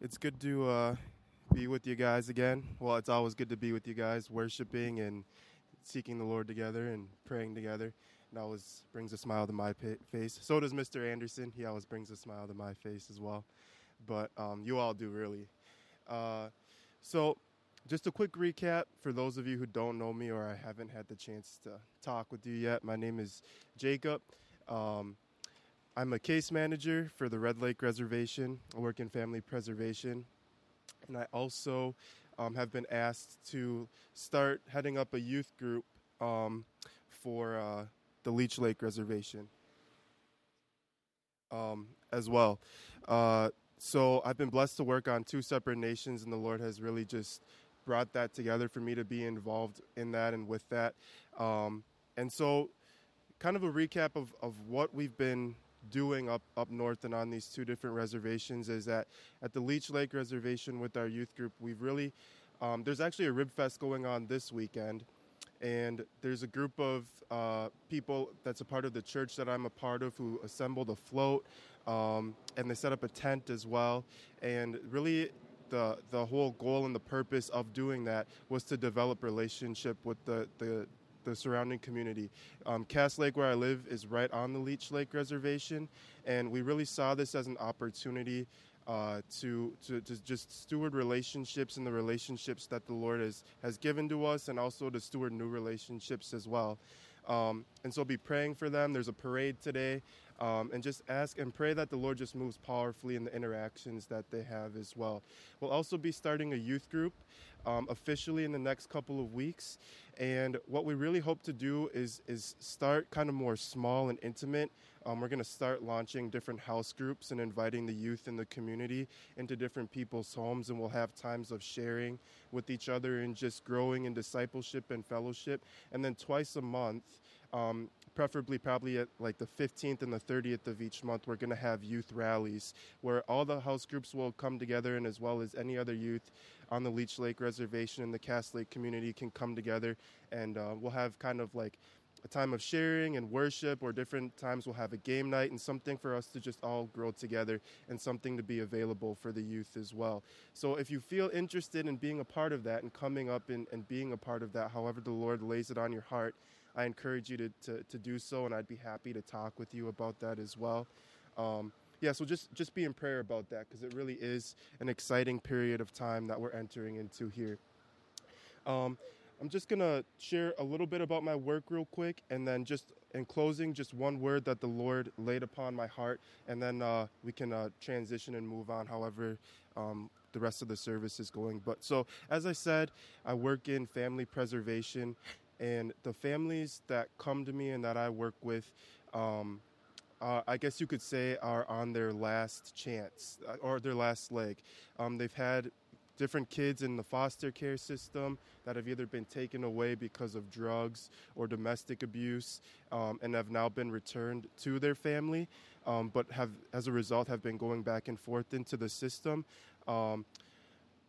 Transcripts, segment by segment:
it's good to uh, be with you guys again. Well, it's always good to be with you guys, worshiping and seeking the Lord together and praying together. It always brings a smile to my face. So does Mr. Anderson. He always brings a smile to my face as well. But um, you all do, really. Uh, so, just a quick recap for those of you who don't know me or I haven't had the chance to talk with you yet. My name is Jacob. Um, I'm a case manager for the Red Lake Reservation. I work in family preservation. And I also um, have been asked to start heading up a youth group um, for uh, the Leech Lake Reservation um, as well. Uh, so I've been blessed to work on two separate nations, and the Lord has really just brought that together for me to be involved in that and with that. Um, and so, kind of a recap of, of what we've been doing up up north and on these two different reservations is that at the Leech Lake Reservation with our youth group, we've really um, there's actually a rib fest going on this weekend, and there's a group of uh, people that's a part of the church that I'm a part of who assembled a float, um, and they set up a tent as well, and really. The, the whole goal and the purpose of doing that was to develop relationship with the, the the surrounding community. Um, Cass Lake, where I live, is right on the Leech Lake Reservation, and we really saw this as an opportunity uh, to, to, to just steward relationships and the relationships that the Lord has, has given to us, and also to steward new relationships as well. Um, and so be praying for them. There's a parade today. Um, and just ask and pray that the Lord just moves powerfully in the interactions that they have as well. We'll also be starting a youth group um, officially in the next couple of weeks. And what we really hope to do is, is start kind of more small and intimate. Um, we're going to start launching different house groups and inviting the youth in the community into different people's homes. And we'll have times of sharing with each other and just growing in discipleship and fellowship. And then twice a month, um, preferably probably at like the 15th and the 30th of each month, we're going to have youth rallies where all the house groups will come together, and as well as any other youth on the Leech Lake Reservation and the Cass Lake community can come together, and uh, we'll have kind of like a time of sharing and worship, or different times we'll have a game night and something for us to just all grow together and something to be available for the youth as well. So if you feel interested in being a part of that and coming up and, and being a part of that, however the Lord lays it on your heart, I encourage you to, to, to do so, and I'd be happy to talk with you about that as well. Um, yeah, so just just be in prayer about that because it really is an exciting period of time that we're entering into here. Um, I'm just gonna share a little bit about my work real quick, and then just in closing, just one word that the Lord laid upon my heart, and then uh, we can uh, transition and move on. However, um, the rest of the service is going. But so, as I said, I work in family preservation and the families that come to me and that I work with, um, uh, I guess you could say, are on their last chance uh, or their last leg. Um, they've had different kids in the foster care system that have either been taken away because of drugs or domestic abuse um, and have now been returned to their family, um, but have, as a result, have been going back and forth into the system. Um,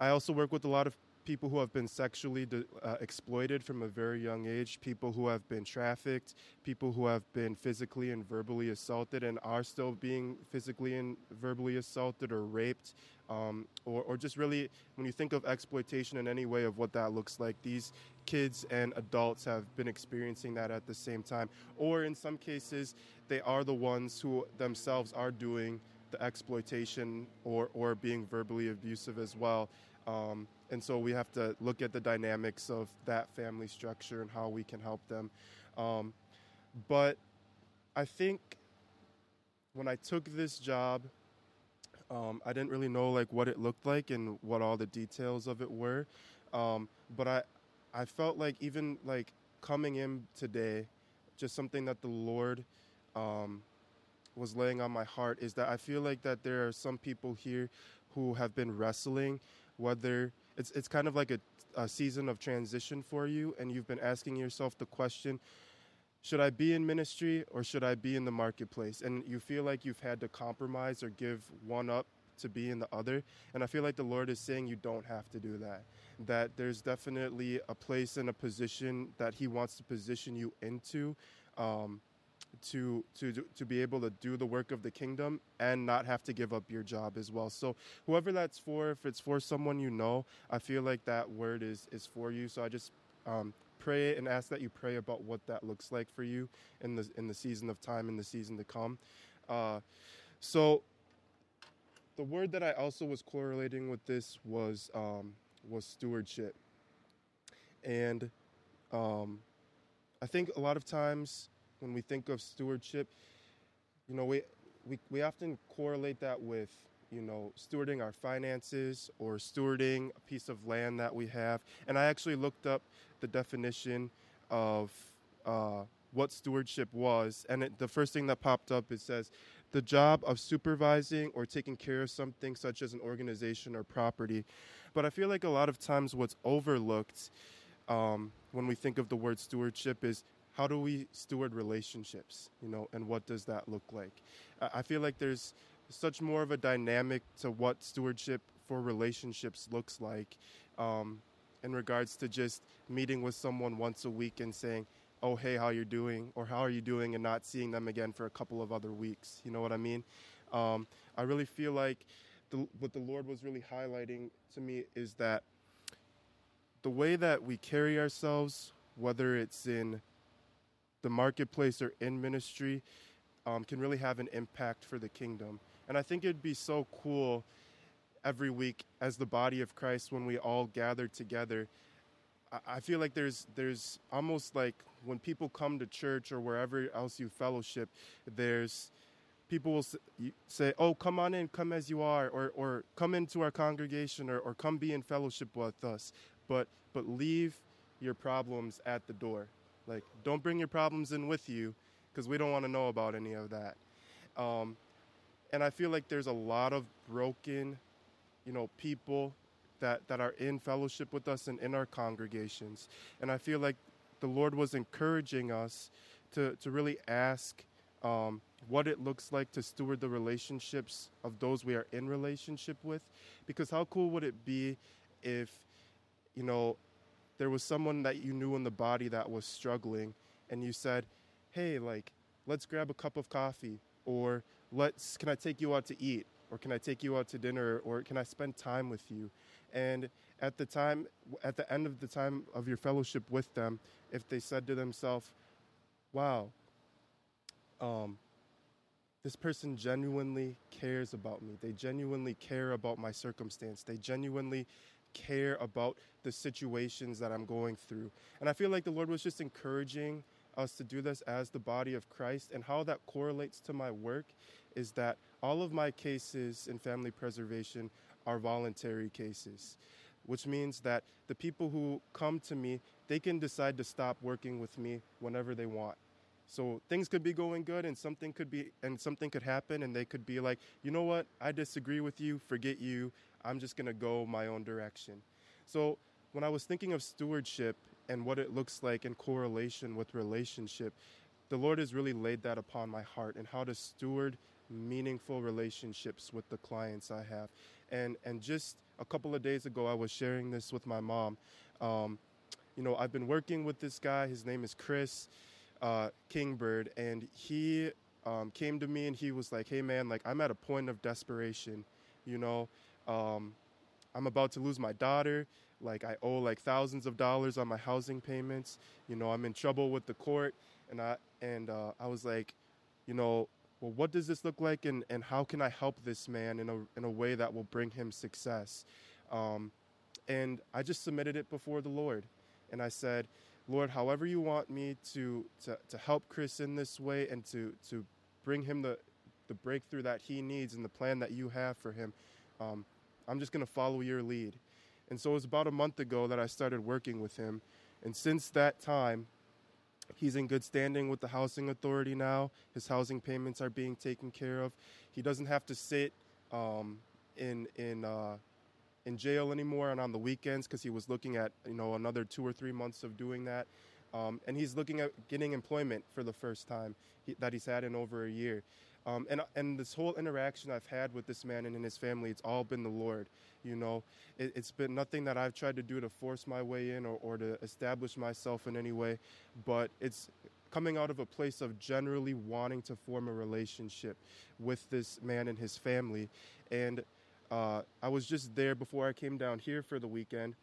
I also work with a lot of people who have been sexually uh, exploited from a very young age, people who have been trafficked, people who have been physically and verbally assaulted and are still being physically and verbally assaulted or raped, um, or, or just really, when you think of exploitation in any way of what that looks like, these kids and adults have been experiencing that at the same time. Or in some cases, they are the ones who themselves are doing the exploitation or, or being verbally abusive as well. Um, and so we have to look at the dynamics of that family structure and how we can help them. Um, but I think when I took this job, um, I didn't really know like what it looked like and what all the details of it were. Um, but I, I felt like even like coming in today, just something that the Lord um, was laying on my heart is that I feel like that there are some people here who have been wrestling whether it's it's kind of like a, a season of transition for you, and you've been asking yourself the question should I be in ministry or should I be in the marketplace? And you feel like you've had to compromise or give one up to be in the other. And I feel like the Lord is saying you don't have to do that. That there's definitely a place and a position that He wants to position you into. Um, to to to be able to do the work of the kingdom and not have to give up your job as well. So whoever that's for, if it's for someone you know, I feel like that word is is for you. So I just um, pray and ask that you pray about what that looks like for you in the in the season of time in the season to come. Uh, so the word that I also was correlating with this was um, was stewardship, and um, I think a lot of times when we think of stewardship, you know, we, we, we often correlate that with, you know, stewarding our finances or stewarding a piece of land that we have. And I actually looked up the definition of uh, what stewardship was. And it, the first thing that popped up, it says, the job of supervising or taking care of something such as an organization or property. But I feel like a lot of times what's overlooked um, when we think of the word stewardship is how do we steward relationships you know and what does that look like? I feel like there's such more of a dynamic to what stewardship for relationships looks like um, in regards to just meeting with someone once a week and saying oh hey how you're doing or how are you doing? and not seeing them again for a couple of other weeks. You know what i mean? Um, i really feel like the, what the lord was really highlighting to me is that the way that we carry ourselves whether it's in the marketplace or in ministry um, can really have an impact for the kingdom. And I think it'd be so cool every week as the body of Christ when we all gather together. I, feel like there's there's almost like when people come to church or wherever else you fellowship, there's people will say, "Oh, come on in, come as you are," or or come into our congregation, or, or come be in fellowship with us. But but leave your problems at the door. Like, don't bring your problems in with you because we don't want to know about any of that. Um, and I feel like there's a lot of broken, you know, people that, that are in fellowship with us and in our congregations. And I feel like the Lord was encouraging us to, to really ask um, what it looks like to steward the relationships of those we are in relationship with. Because how cool would it be if, you know, there was someone that you knew in the body that was struggling and you said, "Hey, like let's grab a cup of coffee or let's can I take you out to eat or can I take you out to dinner or can I spend time with you?" And at the time at the end of the time of your fellowship with them, if they said to themselves, "Wow, um, this person genuinely cares about me. They genuinely care about my circumstance. They genuinely care about the situations that I'm going through. And I feel like the Lord was just encouraging us to do this as the body of Christ. And how that correlates to my work is that all of my cases in family preservation are voluntary cases, which means that the people who come to me, they can decide to stop working with me whenever they want. So things could be going good and something could be and something could happen and they could be like, "You know what? I disagree with you. Forget you. I'm just going to go my own direction. So when I was thinking of stewardship and what it looks like in correlation with relationship, the Lord has really laid that upon my heart and how to steward meaningful relationships with the clients I have. And and just a couple of days ago, I was sharing this with my mom. Um, you know, I've been working with this guy. His name is Chris uh, Kingbird, and he um, came to me and he was like, "Hey, man, like I'm at a point of desperation. You know, um, I'm about to lose my daughter. Like I owe like thousands of dollars on my housing payments. You know, I'm in trouble with the court, and I and uh, I was like, you know, well, what does this look like, and, and how can I help this man in a in a way that will bring him success? Um, and I just submitted it before the Lord, and I said, Lord, however you want me to to, to help Chris in this way, and to to bring him the the breakthrough that he needs and the plan that you have for him. Um, I'm just going to follow your lead. And so it was about a month ago that I started working with him. And since that time, he's in good standing with the housing authority now. His housing payments are being taken care of. He doesn't have to sit um, in in uh, in jail anymore and on the weekends because he was looking at you know another two or three months of doing that. Um, and he's looking at getting employment for the first time he, that he's had in over a year. Um, and and this whole interaction I've had with this man and in his family, it's all been the Lord. You know, it, has been nothing that I've tried to do to force my way in or, or to establish myself in any way, but it's coming out of a place of generally wanting to form a relationship with this man and his family. And uh, I was just there before I came down here for the weekend,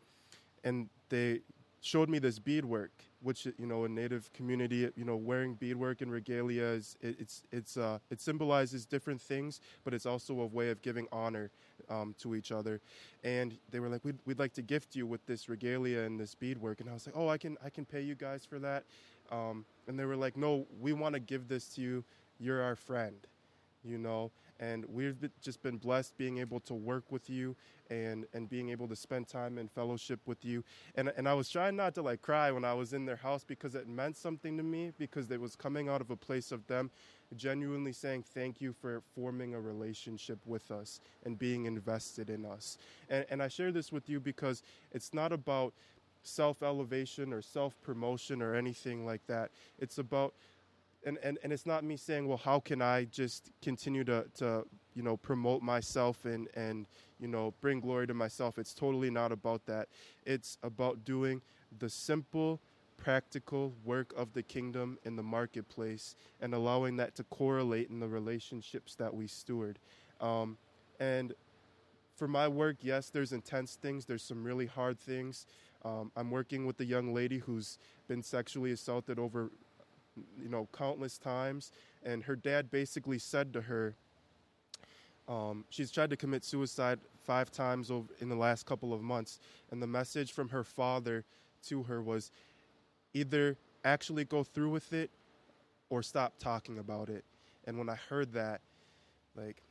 and they showed me this beadwork, which you know, a native community, you know, wearing beadwork and regalia is it, it's it's uh, it symbolizes different things, but it's also a way of giving honor um, to each other. And they were like, we'd, we'd like to gift you with this regalia and this beadwork, and I was like, oh, I can I can pay you guys for that. Um, and they were like, no, we want to give this to you. You're our friend, you know and we've just been blessed being able to work with you and and being able to spend time in fellowship with you. And and I was trying not to like cry when I was in their house because it meant something to me because it was coming out of a place of them genuinely saying thank you for forming a relationship with us and being invested in us. And and I share this with you because it's not about self elevation or self promotion or anything like that. It's about and, and, and it's not me saying, well, how can I just continue to, to you know, promote myself and, and, you know, bring glory to myself. It's totally not about that. It's about doing the simple, practical work of the kingdom in the marketplace and allowing that to correlate in the relationships that we steward. Um, and for my work, yes, there's intense things, there's some really hard things. Um, I'm working with a young lady who's been sexually assaulted over you know, countless times. And her dad basically said to her, um, she's tried to commit suicide five times over in the last couple of months. And the message from her father to her was either actually go through with it or stop talking about it. And when I heard that, like,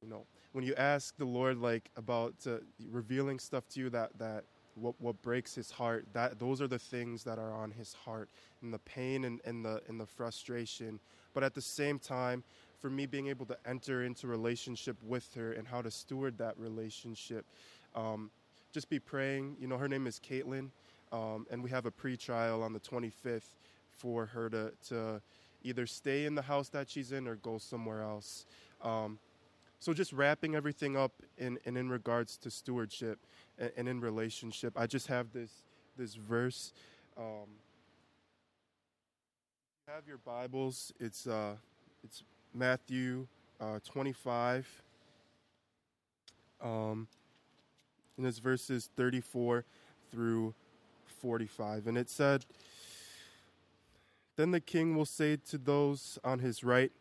you know, when you ask the Lord like about uh, revealing stuff to you that that what what breaks his heart that those are the things that are on his heart and the pain and, and the and the frustration. But at the same time for me being able to enter into relationship with her and how to steward that relationship um, just be praying. You know her name is caitlin um, and we have a pre-trial on the 25th for her to, to either stay in the house that she's in or go somewhere else. Um, so just wrapping everything up in, in in regards to stewardship and, and in relationship, I just have this this verse. Um, have your Bibles. It's uh, it's Matthew uh, 25. Um, and it's verses 34 through 45. And it said, Then the king will say to those on his right,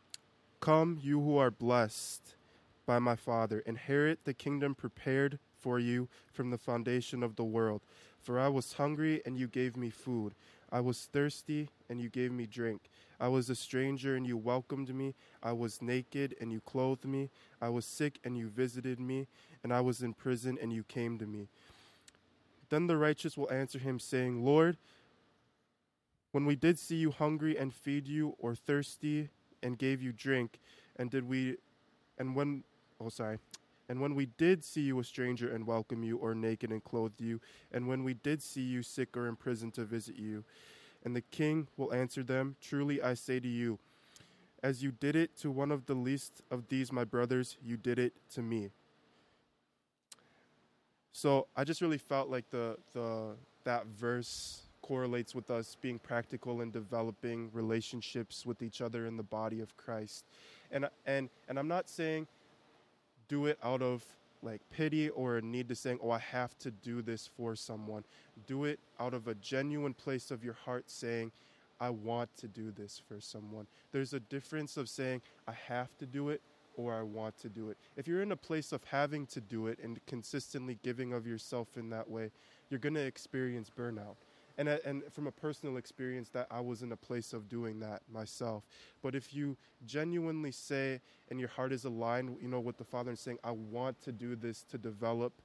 Come, you who are blessed by my Father. Inherit the kingdom prepared for you from the foundation of the world. For I was hungry, and you gave me food. I was thirsty, and you gave me drink. I was a stranger, and you welcomed me. I was naked, and you clothed me. I was sick, and you visited me. And I was in prison, and you came to me. Then the righteous will answer him, saying, Lord, when we did see you hungry and feed you, or thirsty and gave you drink, and did we, and when oh sorry and when we did see you a stranger and welcome you or naked and clothed you and when we did see you sick or in prison to visit you and the king will answer them truly i say to you as you did it to one of the least of these my brothers you did it to me so i just really felt like the the that verse correlates with us being practical and developing relationships with each other in the body of Christ. And and and I'm not saying do it out of like pity or a need to saying, oh, I have to do this for someone. Do it out of a genuine place of your heart saying, I want to do this for someone. There's a difference of saying, I have to do it or I want to do it. If you're in a place of having to do it and consistently giving of yourself in that way, you're going to experience burnout and and from a personal experience that I was in a place of doing that myself. But if you genuinely say and your heart is aligned, you know, with the Father and saying, "I want to do this to develop."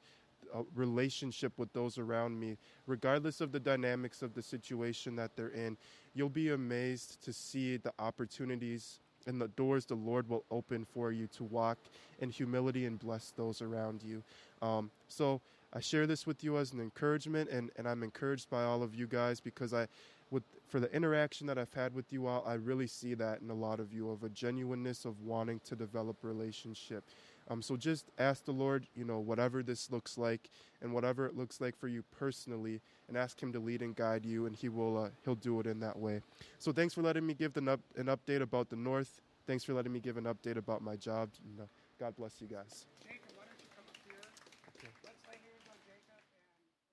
A relationship with those around me, regardless of the dynamics of the situation that they're in, you'll be amazed to see the opportunities and the doors the Lord will open for you to walk in humility and bless those around you. Um, so I share this with you as an encouragement, and, and I'm encouraged by all of you guys because I, with for the interaction that I've had with you all, I really see that in a lot of you of a genuineness of wanting to develop relationship. Um, so just ask the Lord, you know, whatever this looks like and whatever it looks like for you personally, and ask Him to lead and guide you, and He will uh, He'll do it in that way. So thanks for letting me give an, up, an update about the North. Thanks for letting me give an update about my job. And, uh, God bless you guys.